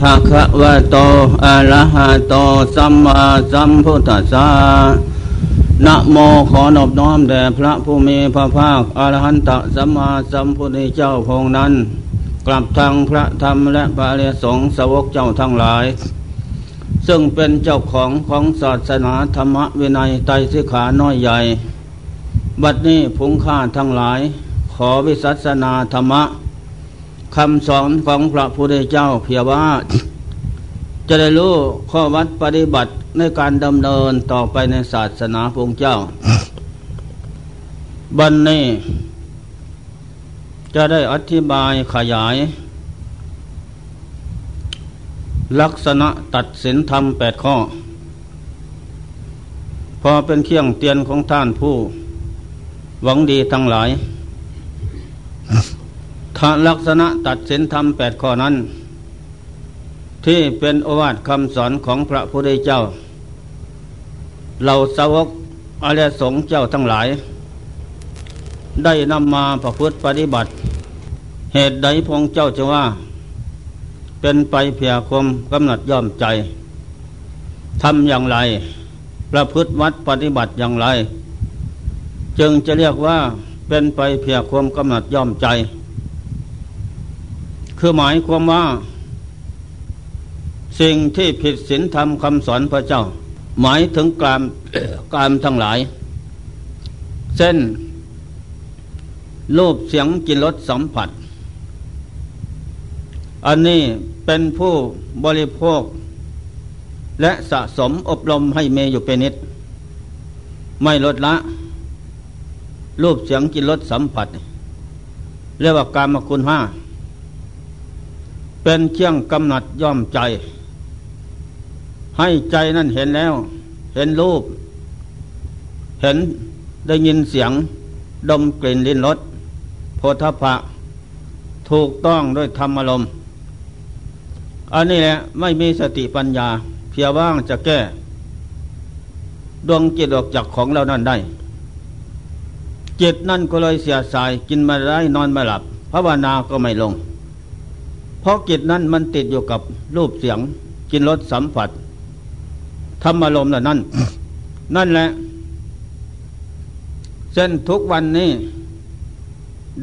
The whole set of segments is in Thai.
ภะคะวะโตอะระหะโตสัมมาสัมพุทธัสสะนะโมขอนอบน้อมแด่พระผู้มีพระภาคอรหันตสัมมาสัมพุทธเจ้าพงนั้น กลับทางพระธรรมและพระเรสงสาวกเจ้าทั้งหลาย ซึ่งเป็นเจ้าของของศาสนาธรรมวินัยไตรสิขาน้อยใหญ่ บัดนี้พุงข้าทั้งหลาย ขอวิสัสนาธรรมะ คำสอนของพระพุทธเจ้าเพียว่า จะได้รู้ข้อวัดปฏิบัติในการดำเนินต่อไปในศาสนาพระเจ้า บันนี้ จะได้อธิบายขยาย ลักษณะตัดสินธรรมแปดข้อ พอเป็นเคียงเตียนของท่านผู้ หวังดีทั้งหลาย ถ้าลักษณะตัดสินธรรมแปดข้อนั้น ที่เป็นโอวาทคำสอนของพระพุทธเจ้าเราสาวกอริยสงฆ์เจ้าทั้งหลาย ได้นำมาประพฤติปฏิบัติ เหตุใดพงเจ้าจะว่า เป็นไปเพียคมกำหนัดย่อมใจทำอย่างไร ประพฤติวัดปฏิบัติอย่างไร จึงจะเรียกว่าเป็นไปเพียความกำหนัดย่อมใจ คือหมายความว่า สิ่งที่ผิดศีลธรรมคำสอนพระเจ้า หมายถึงกามกามทั้งหลายเส้นรูปเสียงกินรสสัมผัส อันนี้เป็นผู้บริโภค และสะสมอบรมให้เมอยู่เป็นนิด ไม่ลดละ รูปเสียงกินรสสัมผัส เรียกว่ากามคุณห้า เป็นเครื่องกำหนัดย่อมใจ ให้ใจนั่นเห็นแล้ว เห็นรูป เห็นได้ยินเสียง ดมกลิ่นลิ้นรสโพธพะ ถูกต้องด้วยธรรมอารมอันนี้แหละไม่มีสติปัญญา เพียว่างจะแก้ ดวงจิตออกจากของเรานั่นได้ จิตนั่นก็เลยเสียสายกินมาได้นอนไม่หลับภาวนาก็ไม่ลง เพราะจิตนั้นมันติดอยู่กับรูปเสียงกินรสสัมผัสธรรมอารมณ์นั่นนั่นแหละเส้นทุกวันนี้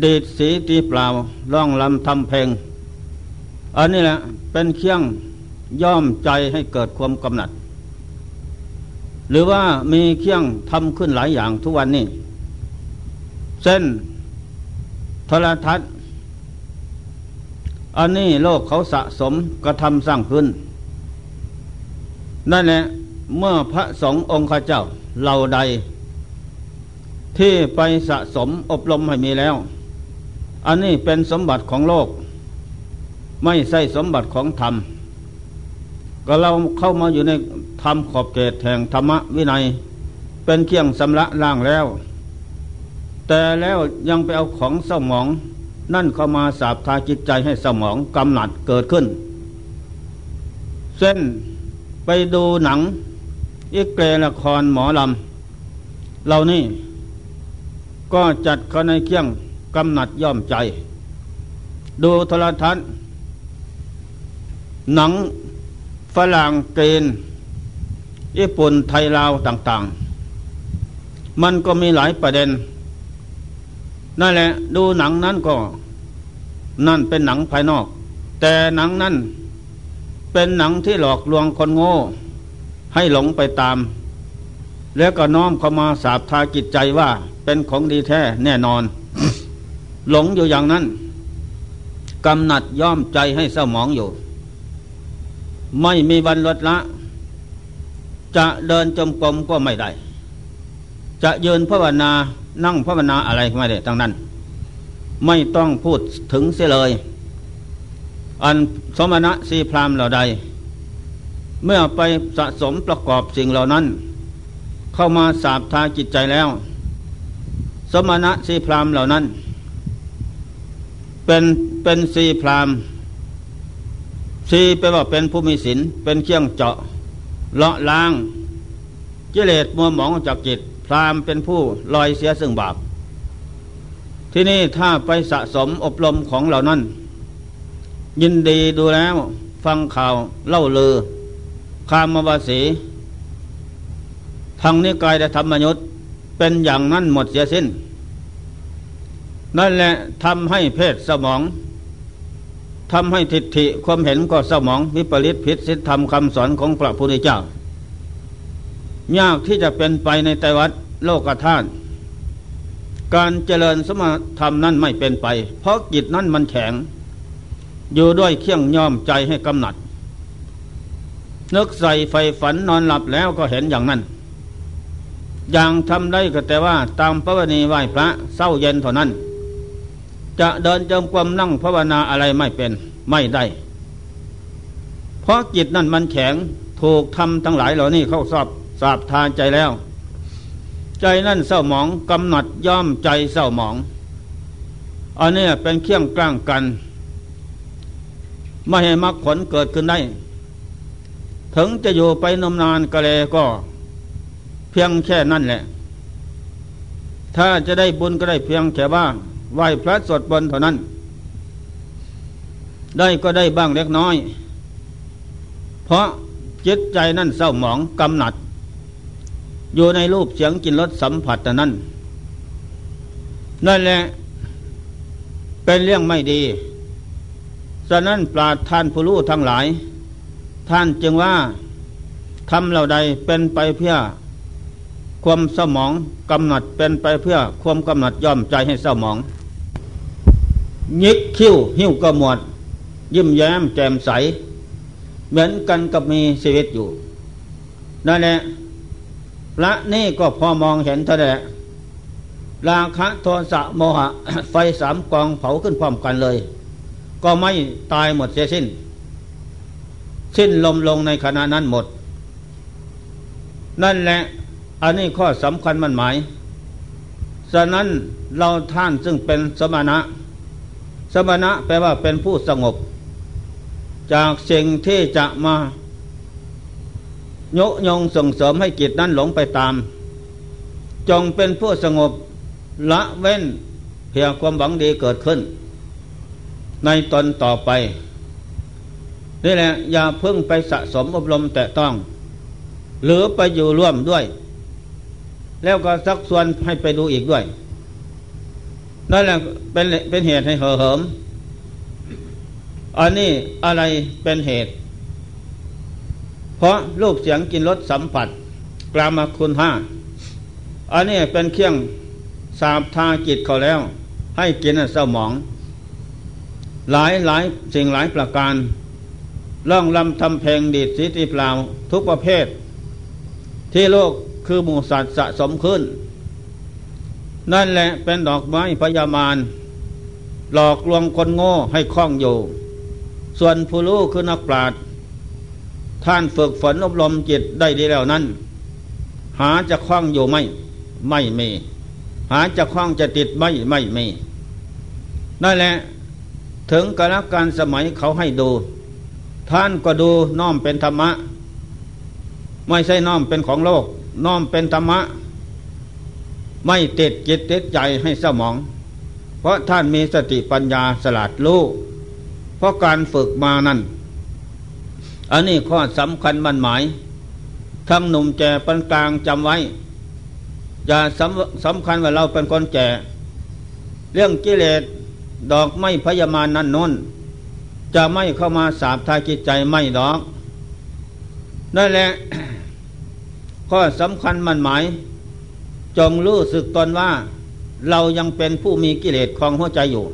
ดีดสีตีเปล่าร้องลำทำเพลง อันนี้แหละเป็นเครื่องย่อมใจให้เกิดความกำหนัด หรือว่ามีเครื่องทำขึ้นหลายอย่างทุกวันนี้เส้นโทรทัศน์ อันนี้โลกเขาสะสมกระทำสร้างขึ้น นั่นแหละเมื่อพระสงฆ์องค์ข้าเจ้าเหล่าใด ที่ไปสะสมอบรมให้มีแล้ว อันนี้เป็นสมบัติของโลก ไม่ใช่สมบัติของธรรม ก็เราเข้ามาอยู่ในธรรมขอบเขตแห่งธรรมวินัย เป็นเครื่องสำระล่างแล้ว แต่แล้วยังไปเอาของเศร้าหมอง นั่นเข้ามาสาบทาจิตใจให้สมองกำหนัดเกิดขึ้น เส้นไปดูหนังอีกเกลละครหมอลำเหล่านี้ก็จัดเขาในเคียงกำหนัดย่อมใจ ดูโทรทัศน์ หนังฝรั่งเกณฑ์ญี่ปุ่นไทยลาวต่าง ๆ มันก็มีหลายประเด็น นั่นแหละ ดูหนังนั้นก็ นั่นเป็นหนังภายนอก แต่หนังนั้นเป็นหนังที่หลอกลวงคนโง่ ให้หลงไปตาม แล้วก็น้อมเข้ามาสาบทาจิตใจว่า เป็นของดีแท้แน่นอน หลงอยู่อย่างนั้นกำหนัดย่อมใจให้เศร้าหมองอยู่ ไม่มีวันลดละ จะเดินจมกรมก็ไม่ได้ จะยืนภาวนา นั่งภาวนาอะไรไม่ได้ทั้งนั้น ไม่ต้องพูดถึงเสียเลย อันสมณะสีพรามเหล่าใด เมื่อไปสะสมประกอบสิ่งเหล่านั้น เข้ามาสาบทาจิตใจแล้ว สมณะสีพรามเหล่านั้น เป็นเป็นสีพรามสีแปลว่าเป็นผู้มีศีลเป็นเครื่องเจาะเลาะล้างกิเลสมัวหมองจากจิต พรามเป็นผู้ลอยเสียซึ่งบาป ที่นี่ถ้าไปสะสมอบรมของเหล่านั้น ยินดีดูแล้วฟังข่าวเล่าลือ คามวาสีทางนิกายและธรรมยุทธเป็นอย่างนั้นหมดเสียสิ้น นั่นแหละทำให้เพศสมองทำให้ทิฏฐิความเห็นก็สมองวิปริตผิดศีลธรรมคำสอนของพระพุทธเจ้า ยากที่จะเป็นไปในไตวัดโลกธาตุการเจริญสมธรรมนั้นไม่เป็นไป เพราะจิตนั้นมันแข็ง อยู่ด้วยเคี่ยงย่อมใจให้กำหนัด นึกใส่ไฟฝันนอนหลับแล้วก็เห็นอย่างนั้น อย่างทำได้ก็แต่ว่าตามพระวณีไหว้พระเศร้าเย็นเท่านั้น จะเดินจมความนั่งภาวนาอะไรไม่เป็นไม่ได้ เพราะจิตนั่นมันแข็งถูกทำทั้งหลายเหล่านี้เข้าสอบ สาบทานใจแล้ว ใจนั่นเศร้าหมองกำหนัดย่อมใจเศร้าหมองอันนี้เป็นเครื่องกลางกัน ไม่ให้มรรคผลเกิดขึ้นได้ ถึงจะอยู่ไปนมนานก็เลก็ เพียงแค่นั่นแหละ ถ้าจะได้บุญก็ได้เพียงแค่ว่าไหวพระสวดบนเท่านั้น ได้ก็ได้บ้างเล็กน้อย เพราะจิตใจนั่นเศร้าหมองกำหนัด อยู่ในรูปเสียงกินรสสัมผัสนั้น นั่นแหละ เป็นเรื่องไม่ดี ฉะนั้นปราดท่านผู้รู้ทั้งหลาย ท่านจึงว่าทำเหล่าใดเป็นไปเพื่อ ความสมองกำหนัดเป็นไปเพื่อ ความกำหนัดย่อมใจให้สมอง ยิกคิ้วหิ้วกระหมวด ยิ้มแย้มแจ่มใส เหมือนกันกับมีชีวิตอยู่นั่นแหละ พระนี่ก็พอมองเห็นเท่านั้นราคะโทสะโมหะ ไฟสามกองเผาขึ้นพร้อมกันเลย ก็ไม่ตายหมดเสียสิ้น สิ้นลมลงในขณะนั้นหมด นั่นแหละ อันนี้ข้อสำคัญมันหมาย ฉะนั้นเราท่านซึ่งเป็นสมณะ สมณะแปลว่าเป็นผู้สงบ จากสิ่งที่จะมา ยกยงส่งเสริมให้จิตนั้นหลงไปตาม จงเป็นผู้สงบละเว้นเพียงความหวังดีเกิดขึ้น ในตนต่อไปนี่แหละอย่าเพิ่งไปสะสมอบรมแต่ต้อง หรือไปอยู่ร่วมด้วย แล้วก็สักส่วนให้ไปดูอีกด้วยนั่นแหละเป็นเป็นเหตุให้เห่อเหิมอันนี้อะไรเป็นเหตุ เพราะลูกเสียงกินรสสัมผัส กลามาคุณห้าอันนี้เป็นเครื่องสาบทาจิตเขาแล้ว ให้กินเศร้าหมอง หลายหลายสิ่งหลายประการล่องลำทำเพลงดีดสีตีเปล่าทุกประเภท ที่โลกคือหมูสัตว์สะสมขึ้น นั่นแหละเป็นดอกไม้พยามารหลอกลวงคนโง่ให้คล้องอยู่ ส่วนผู้รู้คือนักปราชญ์ ท่านฝึกฝนอบรมจิตได้ดีแล้วนั้น หาจะคล้องอยู่ไม่ ไม่มีหาจะคล้องจะติดไม่ไม่มีนั่นแหละถึงกาลการสมัยเขาให้ดู ท่านก็ดูน้อมเป็นธรรมะ ไม่ใช่น้อมเป็นของโลก น้อมเป็นธรรมะ ไม่ติดจิตติดใจให้สมอง เพราะท่านมีสติปัญญาสลัดรู้เพราะการฝึกมานั้น อันนี้ข้อสำคัญมันหมาย ทั้งหนุ่มแก่ปานกลางจำไว้ อย่าสำสำคัญว่าเราเป็นคนแก่เรื่องกิเลสดอกไม่พยามานั่นน้น จะไม่เข้ามาสาบทายจิตใจไม่ดอกนั่นแหละข้อสำคัญมันหมาย จงรู้สึกตนว่า เรายังเป็นผู้มีกิเลสคลองหัวใจอยู่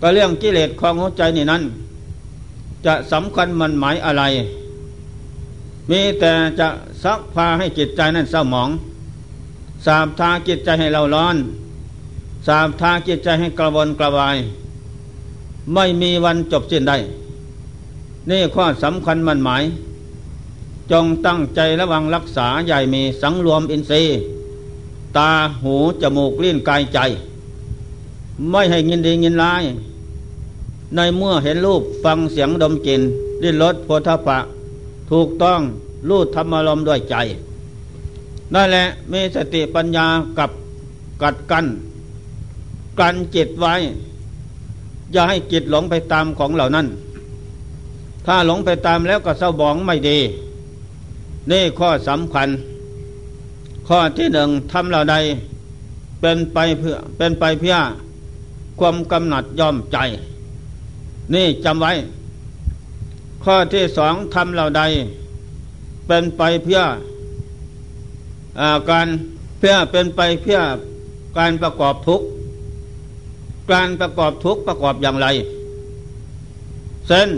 ก็เรื่องกิเลสคลองหัวใจนี่นั้น จะสำคัญมันหมายอะไร มีแต่จะซักพาให้จิตใจนั้นเศร้าหมอง สามทาจิตใจให้เราร้อน สามทาจิตใจให้กระวนกระวาย ไม่มีวันจบสิ้นได้ นี่ข้อสำคัญมันหมาย จงตั้งใจระวังรักษาใหญ่มีสังรวมอินทรีย์ตาหูจมูกลิ้นกายใจ ไม่ให้ยินดียินร้าย ในเมื่อเห็นรูปฟังเสียงดมกลิ่นดิ้นรสโพธพะถูกต้องรูดธรรมารมด้วยใจนั่นแหละมีสติปัญญากับกัดกัน กันจิตไว้ อย่าให้จิตหลงไปตามของเหล่านั้น ถ้าหลงไปตามแล้วก็เศร้าบองไม่ดี นี่ข้อสำคัญ ข้อที่หนึ่งทำเราใด เป็นไปเพื่อเป็นไปเพื่อความกำหนัดยอมใจ นี่จำไว้ ข้อที่สองทำเราใด เป็นไปเพื่ออการเพื่อเป็นไปเพื่อการประกอบทุกการประกอบทุกประกอบอย่างไรเส้น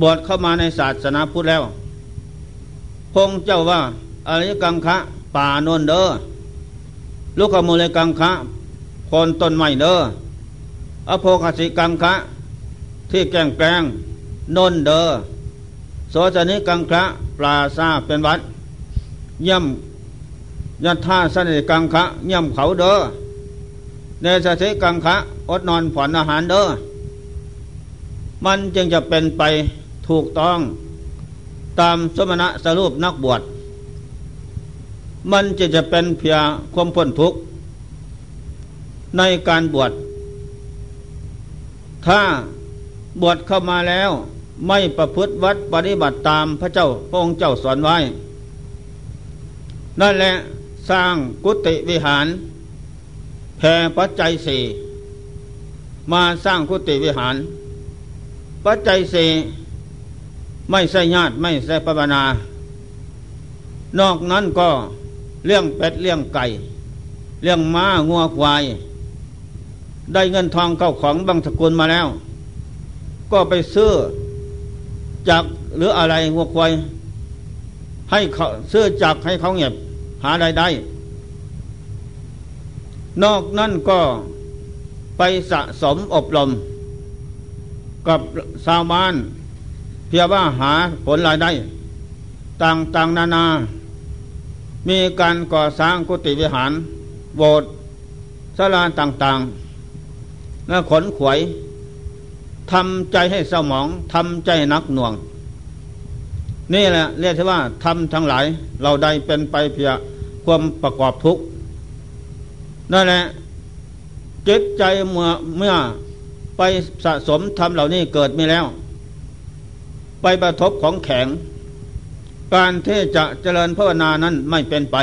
บวชเข้ามาในศาสนาพุทธแล้ว พงเจ้าว่าอริยกังคะป่านนเดอลูกขมูลกังคะคนต้นไม้เดออ โภคสิกังคะ ที่แกงแกงนนเดอโสจนิกังคะปลาซาเป็นวัดย่ำยัท่าสนิกังคะย่ำเขาเดอเนสสิกังคะอดนอนผ่อนอาหารเดอมันจึงจะเป็นไปถูกต้องตามสมณะสรุปนักบวช มันจะจะเป็นเพียความพ้นทุกข์ในการบวช ถ้าบวชเข้ามาแล้วไม่ประพฤติวัดปฏิบัติตามพระเจ้าพระองค์เจ้าสอนไว้ นั่นแหละสร้างกุฏิวิหารแผ่ปัจจัยสี่มาสร้างกุฏิวิหาร ปัจจัยสี่ไม่ใช่ญาติไม่ใช่ปบนา นอกนั้นก็เลี้ยงเป็ดเลี้ยงไก่ เลี้ยงม้างัวควาย ได้เงินทองเข้าของบางสกุลมาแล้ว ก็ไปซื้อจากหรืออะไรงัวควายให้เขาซื้อจากให้เขาเงียบหาได้ได้ นอกนั้นก็ไปสะสมอบรม กับชาวบ้าน เพียงว่าหาผลรายได้ ต่างๆนานา มีการก่อสร้างกุฏิวิหาร โบสถ์ศาลาต่างๆ ขนขวยทำใจให้สมองทำใจนักหน่วง นี่แหละเรียกว่าทำทั้งหลายเราได้เป็นไปเพียความประกอบทุกข์นั่นแหละจิตใจเมื่อเมื่อไปสะสมทำเหล่านี้เกิดมีแล้ว ไปประทบของแข็ง การที่จะเจริญภาวนานั้นไม่เป็นไป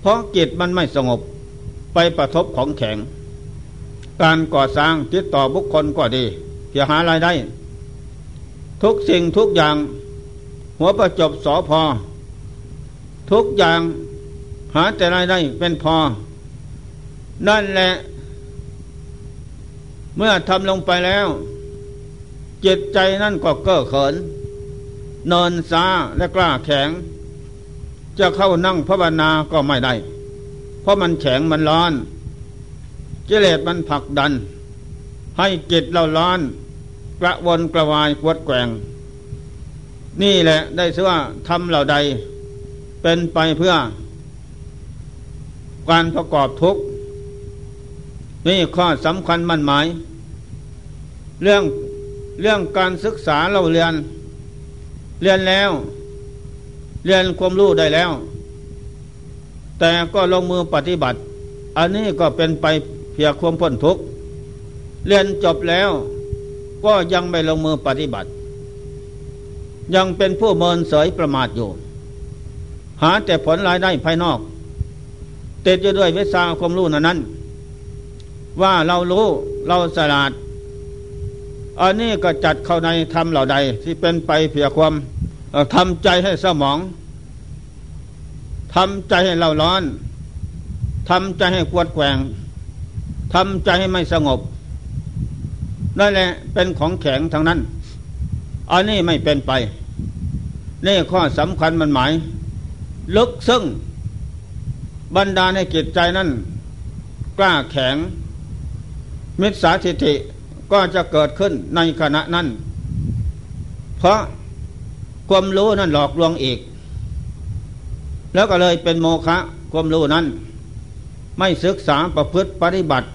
เพราะจิตมันไม่สงบไปประทบของแข็ง การก่อสร้างติดต่อบุคคลก็ดีเพื่อหารายได้ ทุกสิ่งทุกอย่าง หัวประจบสอพอ ทุกอย่างหาแต่รายได้เป็นพอ นั่นแหละ เมื่อทำลงไปแล้ว จิตใจนั่นก็เก้อเขินนอนซาและกล้าแข็ง จะเข้านั่งภาวนาก็ไม่ได้ เพราะมันแข็งมันร้อน กิเลสมันผลักดัน ให้จิตเราร้อนกระวนกระวายกวดแกงนี่แหละได้ชื่อว่าทำเหล่าใด เป็นไปเพื่อ การประกอบทุกข์นี่ข้อสำคัญมั่นหมาย เรื่องเรื่องการศึกษาเราเรียน เรียนแล้ว เรียนความรู้ได้แล้ว แต่ก็ลงมือปฏิบัติ อันนี้ก็เป็นไป พียงความพ้นทุกข์เรียนจบแล้วก็ยังไม่ลงมือปฏิบัติ ยังเป็นผู้เมินเสยประมาทอยู่ หาแต่ผลรายได้ภายนอกติดอยู่ด้วยวิชาความรู้นั้นว่าเรารู้เราสลาดอันนี้ก็จัดเข้าในธรรมเหล่าใด ที่เป็นไปเพียความทำใจให้สมองทำใจให้เราร้อนทำใจให้กวดแกง ทำใจให้ไม่สงบนั่นแหละเป็นของแข็งทางนั้นอันนี้ไม่เป็นไป นี่ข้อสำคัญมันหมาย ลึกซึ่งบรรดาในจิตใจนั้น กล้าแข็ง มิจฉาทิฏฐิก็จะเกิดขึ้นในขณะนั้น เพราะความรู้นั้นหลอกลวงอีก แล้วก็เลยเป็นโมฆะความรู้นั้น ไม่ศึกษาประพฤติปฏิบัติ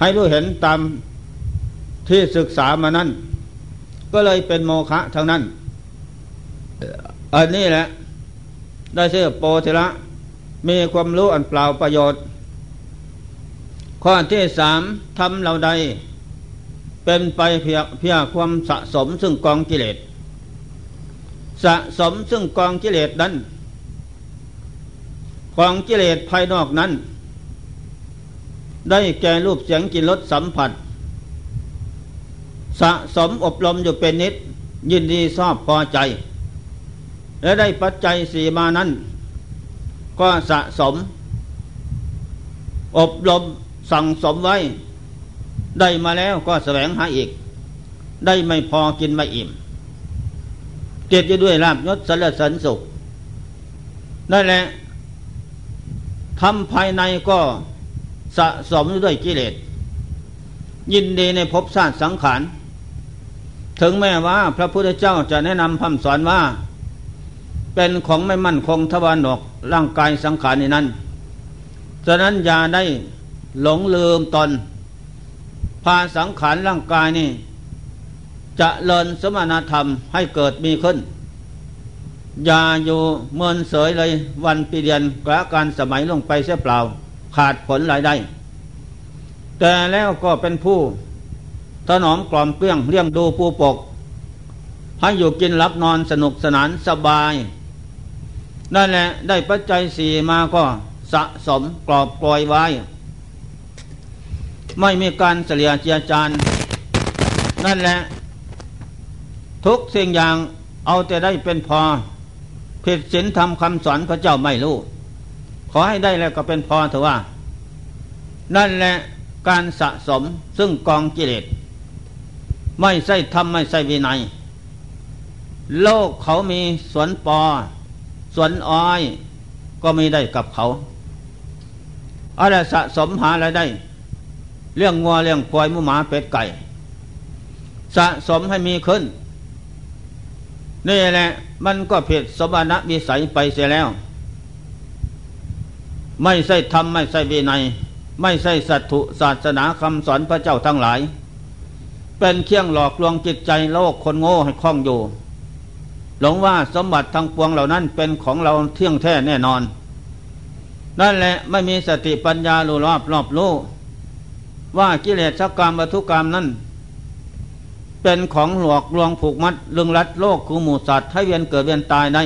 ให้รู้เห็นตามที่ศึกษามานั้น ก็เลยเป็นโมฆะทั้งนั้น อันนี้แหละ ได้ชื่อโปธิละ มีความรู้อันเปล่าประโยชน์ ข้อที่สามทำเราใด เป็นไปเพียเพียความสะสมซึ่งกองกิเลสสะสมซึ่งกองกิเลสนั้นกองกิเลสภายนอกนั้น ได้แก่รูปเสียงกินรสสัมผัส สะสมอบรมอยู่เป็นนิด ยินดีชอบพอใจ และได้ปัจจัยสี่มานั้น ก็สะสม อบรมสั่งสมไว้ ได้มาแล้วก็แสวงหาอีก ได้ไม่พอกินไม่อิ่มเกิดด้วยลาบยศสรรสริญสุขนั่นแหละทำภายในก็ สะสมด้วยกิเลส ยินดีในภพชาติสังขาร ถึงแม้ว่าพระพุทธเจ้าจะแนะนำคำสอนว่า เป็นของไม่มั่นคงทวารหนกร่างกายสังขารในนั้นฉะนั้นอย่าได้หลงลืมตน พาสังขารร่างกายนี่จะเลินสมณธรรมให้เกิดมีขึ้น อย่าอยู่เมินเสยเลยวันปีเดือนกระการสมัยลงไปเสียเปล่า ขาดผลรายได้ แต่แล้วก็เป็นผู้ถนอมกล่อมเกลี้ยงเลี้ยงดูผู้ปก ให้อยู่กินรับนอนสนุกสนานสบายนั่นแหละได้ปัจจัยสี่มาก็สะสมกรอบปล่อยไว้ ไม่มีการเสียเจียจานนั่นแหละ ทุกสิ่งอย่างเอาแต่ได้เป็นพอผิดศีลทำคำสอนพระเจ้าไม่รู้ ขอให้ได้แล้วก็เป็นพอเถอะว่า นั่นแหละการสะสมซึ่งกองกิเลสไม่ใช่ทำไม่ใช่วินัย โลกเขามีสวนปอ สวนอ้อย ก็มีได้กับเขาอะไรสะสมหาอะไรได้ เรื่องงัวเรื่องควายมูหมาเป็ดไก่ สะสมให้มีขึ้น นี่แหละ มันก็ผิดสมณะวิสัยไปเสียแล้ว ไม่ใช่ธรรมไม่ใช่วินัย ไม่ใช่สัตถุศาสนาคำสอนพระเจ้าทั้งหลาย เป็นเครื่องหลอกลวงจิตใจโลกคนโง่ให้คล่องอยู่ หลงว่าสมบัติทั้งปวงเหล่านั้นเป็นของเราเที่ยงแท้แน่นอน นั่นแหละไม่มีสติปัญญารู้รอบรอบรู้ว่ากิเลสกรรมวัตถุกรรมนั้นเป็นของหลอกลวงผูกมัดลึงรัดโลกคือหมูสัตว์ให้เวียนเกิดเวียนตายได้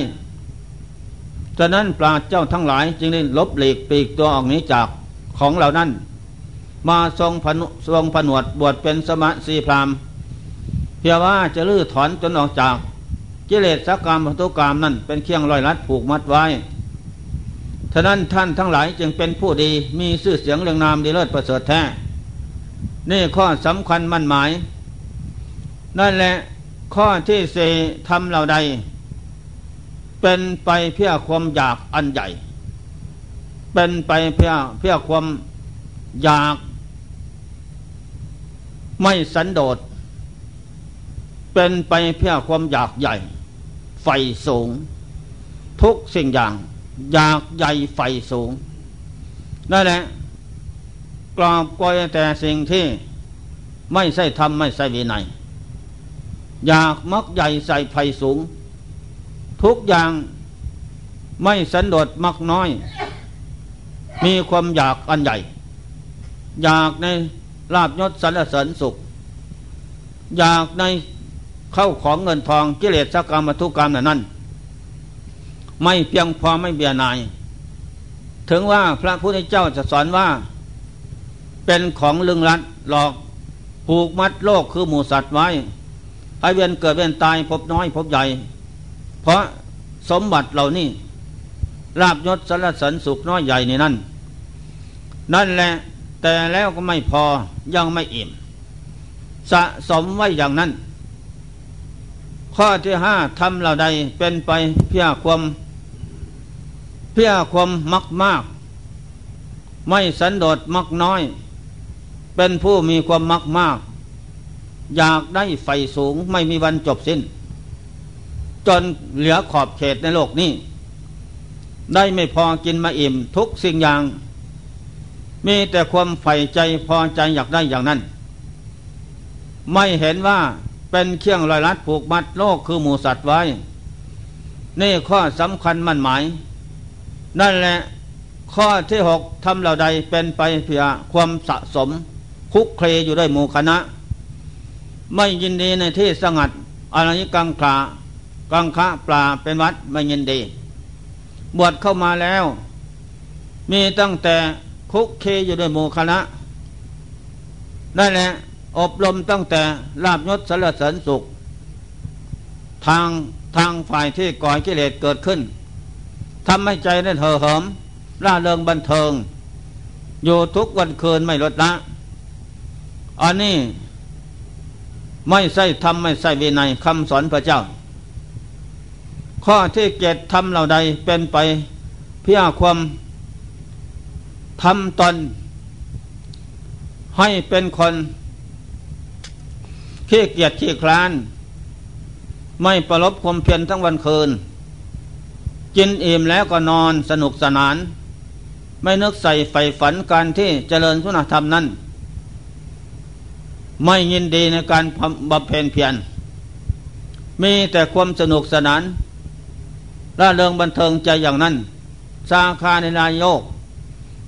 ฉะนั้นปราเจ้าทั้งหลายจึงได้ลบหลีกปีกตัวออกนี้จากของเหล่านั้น มาทรงผนทรงผนวดบวชเป็นสมสีพรามเพียงว่าจะลื้อถอนจนออกจาก กิเลสสกรรมพัตุกรรมนั่นเป็นเครื่องลอยลัดผูกมัดไว้ฉะนั้นท่านทั้งหลายจึงเป็นผู้ดีมีชื่อเสียงเรียงนามดีเลิศประเสริฐแท้ นี่ข้อสำคัญมั่นหมาย นั่นแหละข้อที่สี่ทำเราใด เป็นไปเพื่อความอยากอันใหญ่ เป็นไปเพื่อเพื่อความอยาก ไม่สันโดษ เป็นไปเพื่อความอยากใหญ่ ไฟสูง ทุกสิ่งอย่าง อยากใหญ่ไฟสูงนั่นแหละกรอบกอยแต่สิ่งที่ไม่ใช่ทำไม่ใช่วินัยอยากมักใหญ่ใส่ไฟสูง ทุกอย่างไม่สันโดษมักน้อย มีความอยากอันใหญ่ อยากในลาบยศสรรเสริญสุข อยากในเข้าของเงินทองกิเลสกรรมทุกกรรมนั้นไม่เพียงพอไม่เบียนาย ถึงว่าพระพุทธเจ้าจะสอนว่า เป็นของลึงลัดหลอกผูกมัดโลกคือหมูสัตว์ไว้ให้เวียนเกิดเวียนตายพบน้อยพบใหญ่ เพราะสมบัติเหล่านี้ลาบยศสารสันสุขน้อยใหญ่ในนั้นนั่นแหละแต่แล้วก็ไม่พอยังไม่อิ่ม สะสมไว้อย่างนั้น ข้อที่ห้าทำเราใดเป็นไปเพื่อความเพื่อความมักมาก ไม่สันโดษมักน้อย เป็นผู้มีความมักมาก อยากได้ไฟสูงไม่มีวันจบสิ้น จนเหลือขอบเขตในโลกนี้ ได้ไม่พอกินมาอิ่มทุกสิ่งอย่าง มีแต่ความใฝ่ใจพอใจอยากได้อย่างนั้น ไม่เห็นว่าเป็นเครื่องลอยลัดผูกมัดโลกคือหมูสัตว์ไว้ นี่ข้อสำคัญมั่นหมาย นั่นแหละข้อที่หกทำเหล่าใดเป็นไปเพื่อความสะสมคุกเคลอยู่ด้วยหมู่คณะ ไม่ยินดีในที่สงัดอะไรกังขา กังคะปลาเป็นวัดไม่ยินดี บวชเข้ามาแล้ว มีตั้งแต่คุกเคอยู่ด้วยโมคณะได้แหละอบรมตั้งแต่ลาบยศสรรเสริญสุข ทางทางฝ่ายที่ก่อกิเลสเกิดขึ้นทำให้ใจได้เห่อเหิมร่าเริงบันเทิง อยู่ทุกวันคืนไม่ลดละอันนี้ไม่ใช่ทำไม่ใช่วินัยคำสอนพระเจ้า ข้อที่เกตทำเหล่าใดเป็นไป เพื่อความทำตน ให้เป็นคนขี้เกียจขี้คลาน ไม่ประลบความเพียรทั้งวันคืน กินอิ่มแล้วก็นอนสนุกสนาน ไม่นึกใส่ใฝ่ฝันการที่เจริญสุนธรรมนั้น ไม่ยินดีในการบำเพ็ญเพียรมีแต่ความสนุกสนาน ร่าเริงบันเทิงใจอย่างนั้น สาคาในนายโยก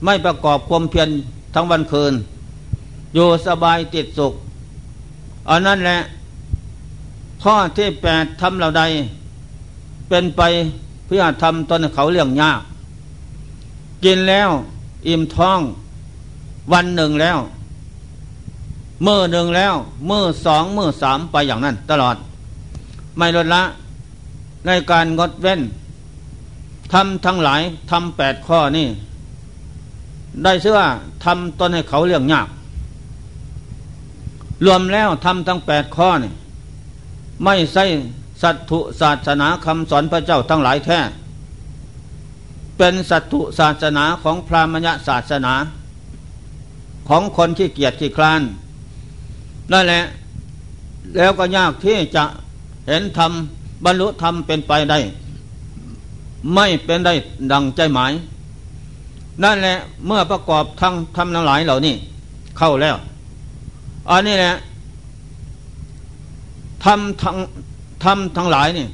ไม่ประกอบความเพียรทั้งวันคืน อยู่สบายติดสุขอันนั้นแหละ ข้อที่แปดทำเราใด เป็นไปเพื่อทำตนเขาเรื่องยาก กินแล้วอิ่มท้อง วันหนึ่งแล้ว มือหนึ่งแล้ว มือสองมือสามไปอย่างนั้น ตลอด ไม่ลดละ ในการงดเว้นทำทั้งหลายทำแปดข้อนี่ ได้เชื่อทำตนให้เขาเรื่องยาก รวมแล้วทำทั้งแปดข้อนี่ ไม่ใช่สัตถุศาสนาคำสอนพระเจ้าทั้งหลายแท้ เป็นสัตถุศาสนาของพราหมณ์ศาสนา ของคนที่เกียจที่คลานนั่นแหละ แล้วก็ยากที่จะเห็นธรรม บรรลุธรรมเป็นไปได้ ไม่เป็นได้ดังใจหมาย นั่นแหละเมื่อประกอบทั้งทำทั้งหลายเหล่านี้เข้าแล้ว อันนี้แหละทำทั้งทำทั้งหลายนี่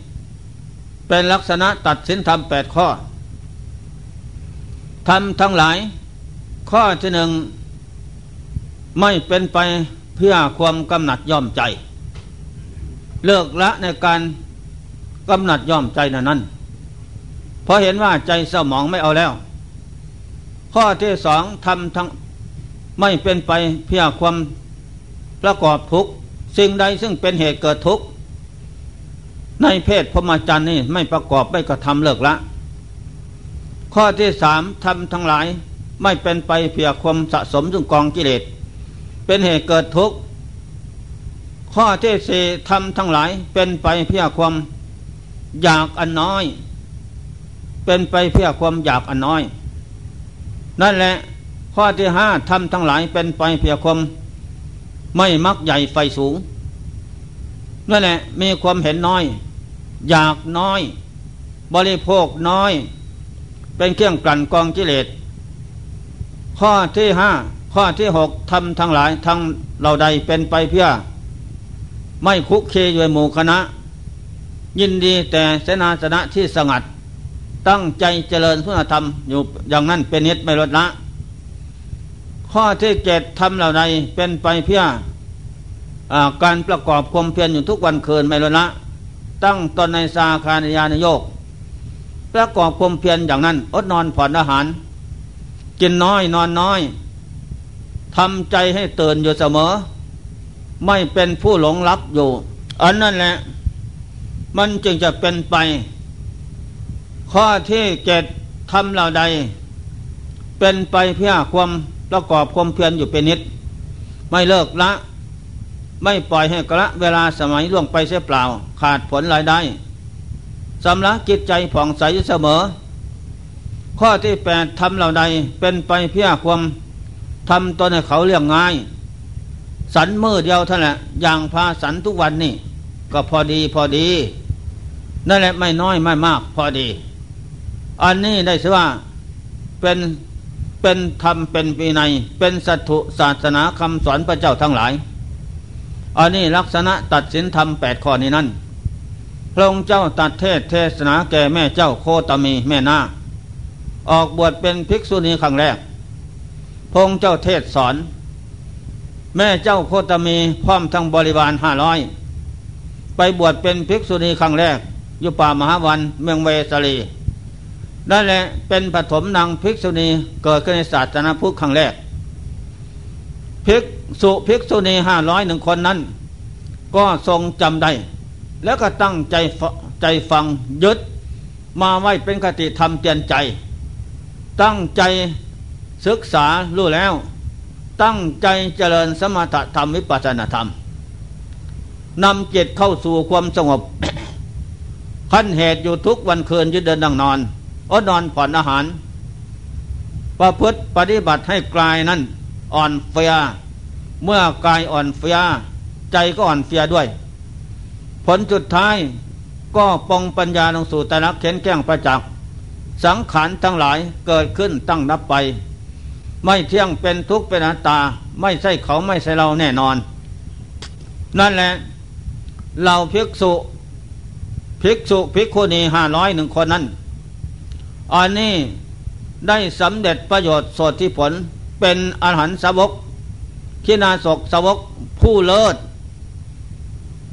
เป็นลักษณะตัดสินธรรมแปดข้อทำทั้งหลาย ข้อที่หนึ่งไม่เป็นไปเพื่อความกำหนัดย่อมใจ เลิกละในการ กำหนัดย่อมใจนั้นเพราะเห็นว่าใจเส้าหมองไม่เอาแล้ว ข้อที่สองทำทั้งไม่เป็นไปเพื่อความประกอบทุกสิ่งใดซึ่งเป็นเหตุเกิดทุกข์ในเพศพรหมจรรย์นี่ไม่ประกอบไม่กระทำเลิกละ ข้อที่สามทำทั้งหลายไม่เป็นไปเพียความสะสมซึ่งกองกิเลสเป็นเหตุเกิดทุกข์ข้อที่สี่ทำทั้งหลายเป็นไปเพียความ อยากอันน้อย เป็นไปเพียความอยากอันน้อย นั่นแหละข้อที่ห้าทำทั้งหลายเป็นไปเพียความไม่มักใหญ่ไฟสูงนั่นแหละมีความเห็นน้อย อยากน้อย บริโภคน้อย เป็นเครื่องกลั่นกองกิเลสข้อที่ห้าข้อที่หกทำทั้งหลายทั้งเราใดเป็นไปเพื่อ ไม่คุกเคอยู่หมู่คณะ ยินดีแต่เสนาสนะที่สงัด ตั้งใจเจริญพุทธธรรมอยู่อย่างนั้นเป็นนิดไม่ลดละ ข้อที่เจ็ดทำเหล่าใดเป็นไปเพื่ออการประกอบความเพียรอยู่ทุกวันคืนไม่ลดละ ตั้งตนในสาคานยานโยกประกอบความเพียรอย่างนั้น อดนอนผ่อนอาหาร กินน้อยนอนน้อยทำใจให้เตื่นอยู่เสมอ ไม่เป็นผู้หลงรับอยู่ อันนั้นแหละ มันจึงจะเป็นไป ข้อที่เจ็ดทำเหล่าใด เป็นไปเพื่อความประกอบความเพียรอยู่เป็นนิด ไม่เลิกละ ไม่ปล่อยให้กระเวลาสมัยล่วงไปเสียเปล่า ขาดผลรายได้สำลักจิตใจผ่องใสอยู่เสมอ ข้อที่แปดทำเหล่าใดเป็นไปเพื่อความทำตนให้เขาเรียงง่าย สันมือเดียวเท่านั้นอย่างพาสันทุกวันนี่ก็พอดีพอดี นั่นแหละไม่น้อยไม่มาก พอดี อันนี้ได้ชื่อว่าเป็นเป็นธรรมเป็นปีในเป็นสัตุศาสนาคำสอนพระเจ้าทั้งหลาย อันนี้ลักษณะตัดสินธรรมแปดข้อนี้นั่นพระองค์เจ้าตัดเทศเทศนาแก่แม่เจ้าโคตมีแม่นาออกบวชเป็นภิกษุณีครั้งแรก พงเจ้าเทศสอน แม่เจ้าโคตมีพร้อมทั้งบริวารห้าร้อยไปบวชเป็นภิกษุณีครั้งแรก อยู่ป่ามหาวันเมืองเวสลีนั่นแหละเป็นปฐมนางภิกษุณีเกิดขึ้นในศาสนาพุทธครั้งแรกภิกษุภิกษุณีห้าร้อยหนึ่งคนนั้น ก็ทรงจำได้ แล้วก็ตั้งใจใจฟังยึดมาไว้เป็นคติธรรมเตือนใจ ตั้งใจศึกษารู้แล้ว ตั้งใจเจริญสมถธรรมวิปัสสนาธรรมนำจิตเข้าสู่ความสงบ ขั้นเหตุอยู่ทุกวันคืนยืดเดินนั่งนอนอดนอนผ่อนอาหาร ประพฤติปฏิบัติให้กลายนั้นอ่อนเฟีย เมื่อกายอ่อนเฟีย ใจก็อ่อนเฟียด้วย ผลจุดท้ายก็ปองปัญญาลงสู่ตระเข็นแก้งประจักษ์สังขารทั้งหลายเกิดขึ้นตั้งนับไป ไม่เที่ยงเป็นทุกข์เป็นอนัตตา ไม่ใช่เขาไม่ใช่เราแน่นอน นั่นแหละ เราภิกษุ ภิกษุภิกขุณีห้าร้อยหนึ่งคนนั้น อันนี้ได้สำเร็จประโยชน์สดที่ผลเป็นอาหารสาวกขีนาศกสาวกผู้เลิศ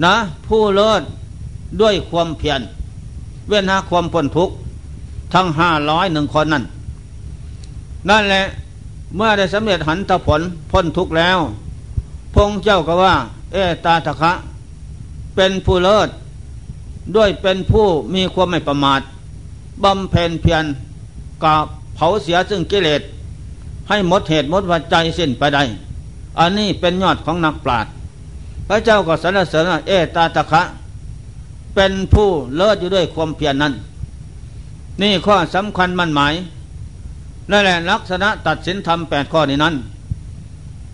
นะ ผู้เลิศด้วยความเพียรเว้นหาความพ้นทุกข์ทั้งห้าร้อยหนึ่งคนนั่นนั่นแหละเมื่อได้สำเร็จหันตผลพ้นทุกข์แล้ว พงเจ้าก็ว่า เอตาตะคะ เป็นผู้เลิศ ด้วยเป็นผู้มีความไม่ประมาทบำเพ็ญเพียรกับเผาเสียซึ่งกิเลส ให้หมดเหตุหมดวัจใจสิ้นไปได้ อันนี้เป็นยอดของนักปราชญ์พระเจ้าก็สรรเสริญเอตาตะคะ เป็นผู้เลิศอยู่ด้วยความเพียรนนั้น นี่ข้อสำคัญมั่นหมายนั่นแหละลักษณะตัดสินธรรมแปดข้อนี้นั้น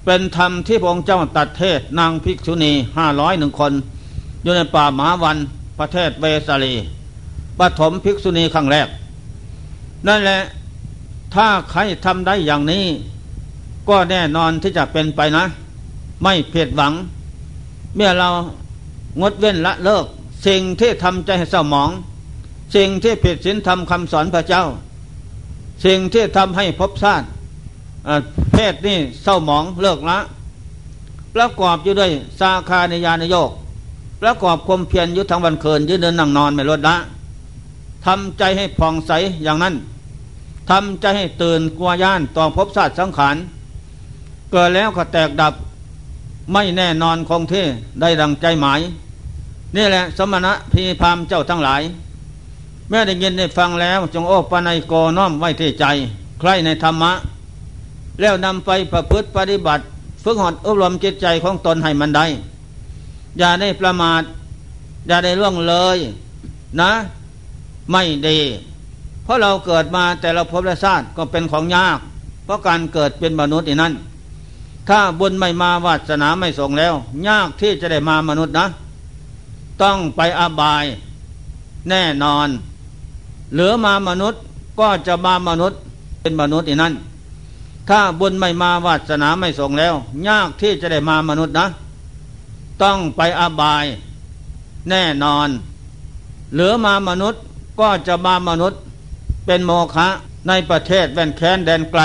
เป็นธรรมที่พระองค์เจ้าตัดเทศนางภิกษุณีห้าร้อยหนึ่งคน อยู่ในป่ามหาวัน ประเทศเวสาลีปฐมภิกษุณีครั้งแรก นั่นแหละ ถ้าใครทำได้อย่างนี้ ก็แน่นอนที่จะเป็นไปนะ ไม่เผิดหวัง เมื่อเรางดเว้นละเลิก สิ่งที่ทำใจให้เศร้าหมอง สิ่งที่ผิดศีลธรรมคำสอนพระเจ้า สิ่งที่ทำให้พบชาติเพศนี่เศร้าหมองเลิกละประกอบอยู่ด้วยสาคาในยานโยก ประกอบความเพียรยุทธังวันเคินยืนเดินนั่งนอนไม่ลดละทำใจให้ผ่องใสอย่างนั้นทำใจให้ตื่นกลัวย่านต่อภพศาสตร์สังขารเกิดแล้วก็แตกดับไม่แน่นอนคงที่ได้ดังใจหมาย นี่แหละสมณะพีพามเจ้าทั้งหลาย เมื่อได้ยินได้ฟังแล้วจงโอ้ปนัยโกน้อมไว้ที่ใจ ใครในธรรมะ แล้วนำไปประพฤติปฏิบัติ ฝึกหัดอบรมจิตใจของตนให้มันได้ อย่าได้ประมาท อย่าได้ล่วงเลยนะ ไม่ดี เพราะเราเกิดมาแต่เราพบและชาติก็เป็นของยาก เพราะการเกิดเป็นมนุษย์อย่นั้นถ้าบุญไม่มาวาสนาไม่ส่งแล้ว ยากที่จะได้มามนุษย์นะ ต้องไปอาบายแน่นอน เหลือมามนุษย์ก็จะมามนุษย์เป็นมนุษย์อย่นั้นถ้าบุญไม่มาวาสนาไม่ส่งแล้ว ยากที่จะได้มามนุษย์นะ ต้องไปอบายแน่นอน เหลือมามนุษย์ก็จะมามนุษย์เป็นโมฆะในประเทศแว่นแคว้นแดนไกล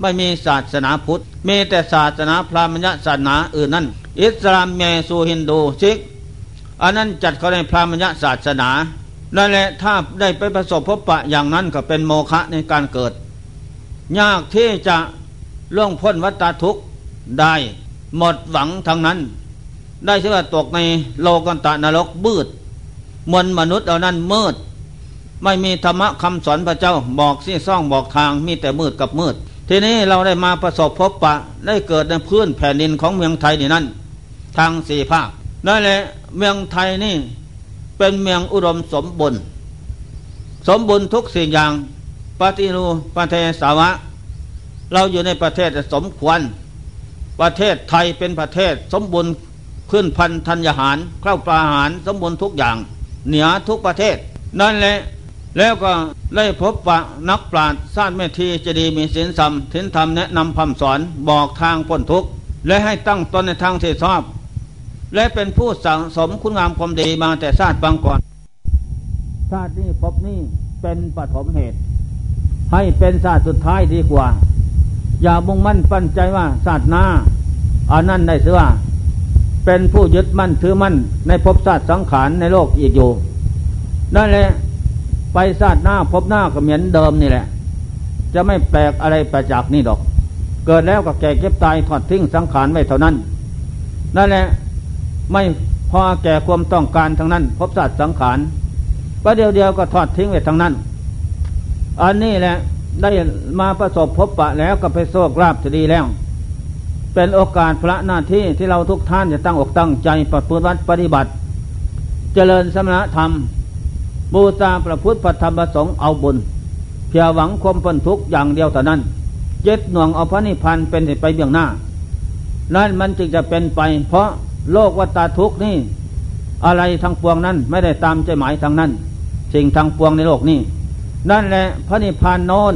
ไม่มีศาสนาพุทธ มีแต่ศาสนาพราหมณ์ศาสนาอื่นนั่นอิสลามเยซูฮินดูซิกอันนั้นจัดเขาในพราหมณ์ศาสนานั่นแหละถ้าได้ไปประสบพบปะอย่างนั้นก็เป็นโมฆะในการเกิด ยากที่จะล่วงพ้นวัฏทุกข์ได้หมดหวังทั้งนั้น ได้ชื่อว่าตกในโลกันตะนรกบืดมนมนุษย์เหล่านั้นมืด ไม่มีธรรมะคำสอนพระเจ้าบอกซี่ซ่องบอกทางมีแต่มืดกับมืด ทีนี้เราได้มาประสบพบปะได้เกิดในพื้นแผ่นดินของเมืองไทยนี่นั่นทางสี่ภาคนั่นแหละเมืองไทยนี่ เป็นเมืองอุดมสมบูรณ์สมบูรณ์ทุกสิ่งอย่างปฏิรูประเทศสาวะ เราอยู่ในประเทศสมควร ประเทศไทยเป็นประเทศสมบูรณ์ ขึ้นพันธัญญาหารเข้าปลาหารสมบูรณ์ทุกอย่าง เหนือทุกประเทศ นั่นแหละแล้วก็ได้พบปะนักปราชญ์สร้างเมธีจะดีมีศีลสัมถินธรรมแนะนำคำสอนบอกทางพ้นทุกข์และให้ตั้งตนในทางที่ชอบ และเป็นผู้สั่งสมคุณงามความดีมาแต่ชาติบางก่อนชาตินี้พบนี้เป็นปฐมเหตุ ให้เป็นชาติสุดท้ายดีกว่า อย่ามุ่งมั่นปั้นใจว่าชาติหน้าอันนั้นได้เสือว่า เป็นผู้ยึดมั่นถือมั่นในภพชาติสังขารในโลกอีกอยู่นั่นแหละไปชาติหน้าพบหน้าก็เหมือนเดิมนี่แหละ จะไม่แปลกอะไรไปจากนี่ดอก เกิดแล้วก็แก่เก็บตายถอดทิ้งสังขารไว้เท่านั้น นั่นแหละไม่พอแก่ความต้องการทั้งนั้น พบชาติสังขารประเดียวเดียวก็ทอดทิ้งไว้ทั้งนั้น อันนี้แหละได้มาประสบพบปะแล้วก็ไปโชคลาภจะดีแล้ว เป็นโอกาสพระหน้าที่ที่เราทุกท่านจะตั้งอกตั้งใจปฏิบัติปฏิบัติ เจริญสมณธรรม บูชาพระพุทธพระธรรมพระสงฆ์เอาบุญ เพียหวังความพ้นทุกข์อย่างเดียวแต่นั้นเจ็ดหน่วงเอาพระนิพพานเป็นไปเบื้องหน้า นั่นมันจึงจะเป็นไป เพราะโลกวัฏทุกข์นี่ อะไรทางปวงนั้นไม่ได้ตามใจหมายทางนั้น สิ่งทางปวงในโลกนี้ นั่นแหละพระนิพพานโน้น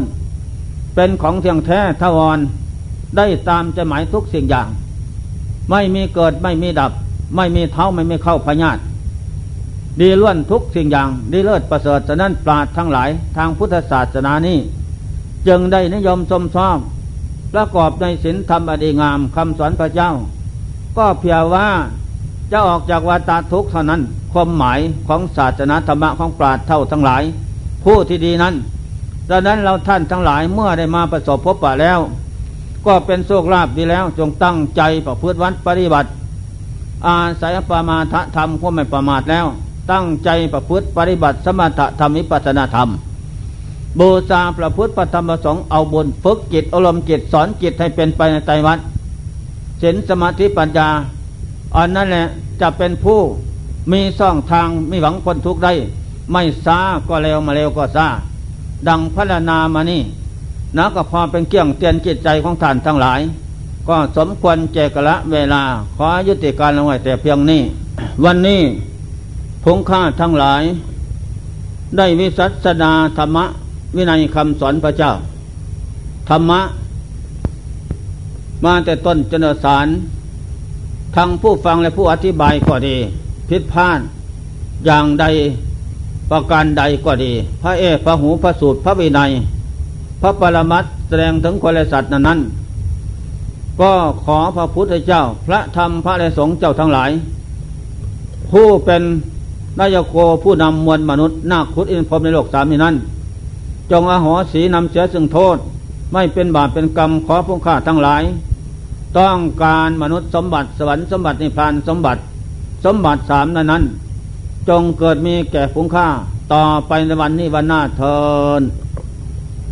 เป็นของเที่ยงแท้ทวร ได้ตามใจหมายทุกสิ่งอย่าง ไม่มีเกิดไม่มีดับ ไม่มีเท้าไม่มีเข้าพญาตดีล้วนทุกสิ่งอย่างดีเลิศประเสริฐฉะนั้นปราดทั้งหลายทางพุทธศาสนานี้ จึงได้นิยมชมชอบประกอบในศีลธรรมอดีงามคำสอนพระเจ้า ก็เพียงว่าจะออกจากวาตาทุกข์เท่านั้น ความหมายของศาสนาธรรมะของปราดเท่าทั้งหลาย ผู้ที่ดีนั้นดังนั้นเราท่านทั้งหลายเมื่อได้มาประสบพบปะแล้ว ก็เป็นโชคลาภดีแล้ว จงตั้งใจประพฤติวัดปฏิบัติ อาศัยปามาทะธรรมก็ไม่ประมาทแล้ว ตั้งใจประพฤติปฏิบัติ สมถะธรรมิปัสนาธรรมบูชาประพฤติปธรรมประสงค์เอาบุญฝึกจิตอารมณ์จิตสอนจิตให้เป็นไปในใจวัดศีลสมาธิปัญญาอันนั้นแหละจะเป็นผู้มีซ่องทางมีหวังพ้นทุกข์ได้ ไม่ซาก็เร็วมาเร็วก็ซาดังพระนามานี่ นะก็พอเป็นเกี่ยงเตียนจิตใจของท่านทั้งหลาย ก็สมควรเจกละเวลา ขอยุติการลงไว้แต่เพียงนี้ วันนี้พงค่าทั้งหลาย ได้วิสัสนาธรรมะ วินัยคำสอนพระเจ้า ธรรมะ มาแต่ต้นจนสารทั้งผู้ฟังและผู้อธิบายก็ดี พิษพลาดอย่างใดประการใดก็ดี พระเอพระหูพระสูตรพระวินัย พระปรมัตแสดงถึงคนและสัตว์นั้นนั้น ก็ขอพระพุทธเจ้า พระธรรมพระและสงฆ์เจ้าทั้งหลาย ผู้เป็นนายโกผู้นำมวลมนุษย์นาคุดอินพรมในโลกสามนี้นั้น จงอหอสีนำเสียซึ่งโทษ ไม่เป็นบาปเป็นกรรมขอพวกข้าทั้งหลาย ต้องการมนุษย์สมบัติสวรรค์สมบัตินิพพานสมบัติ สมบัติสามนั้นนั้น จงเกิดมีแก่ผงข้าต่อไปในวันนี้วันหน้าเทิน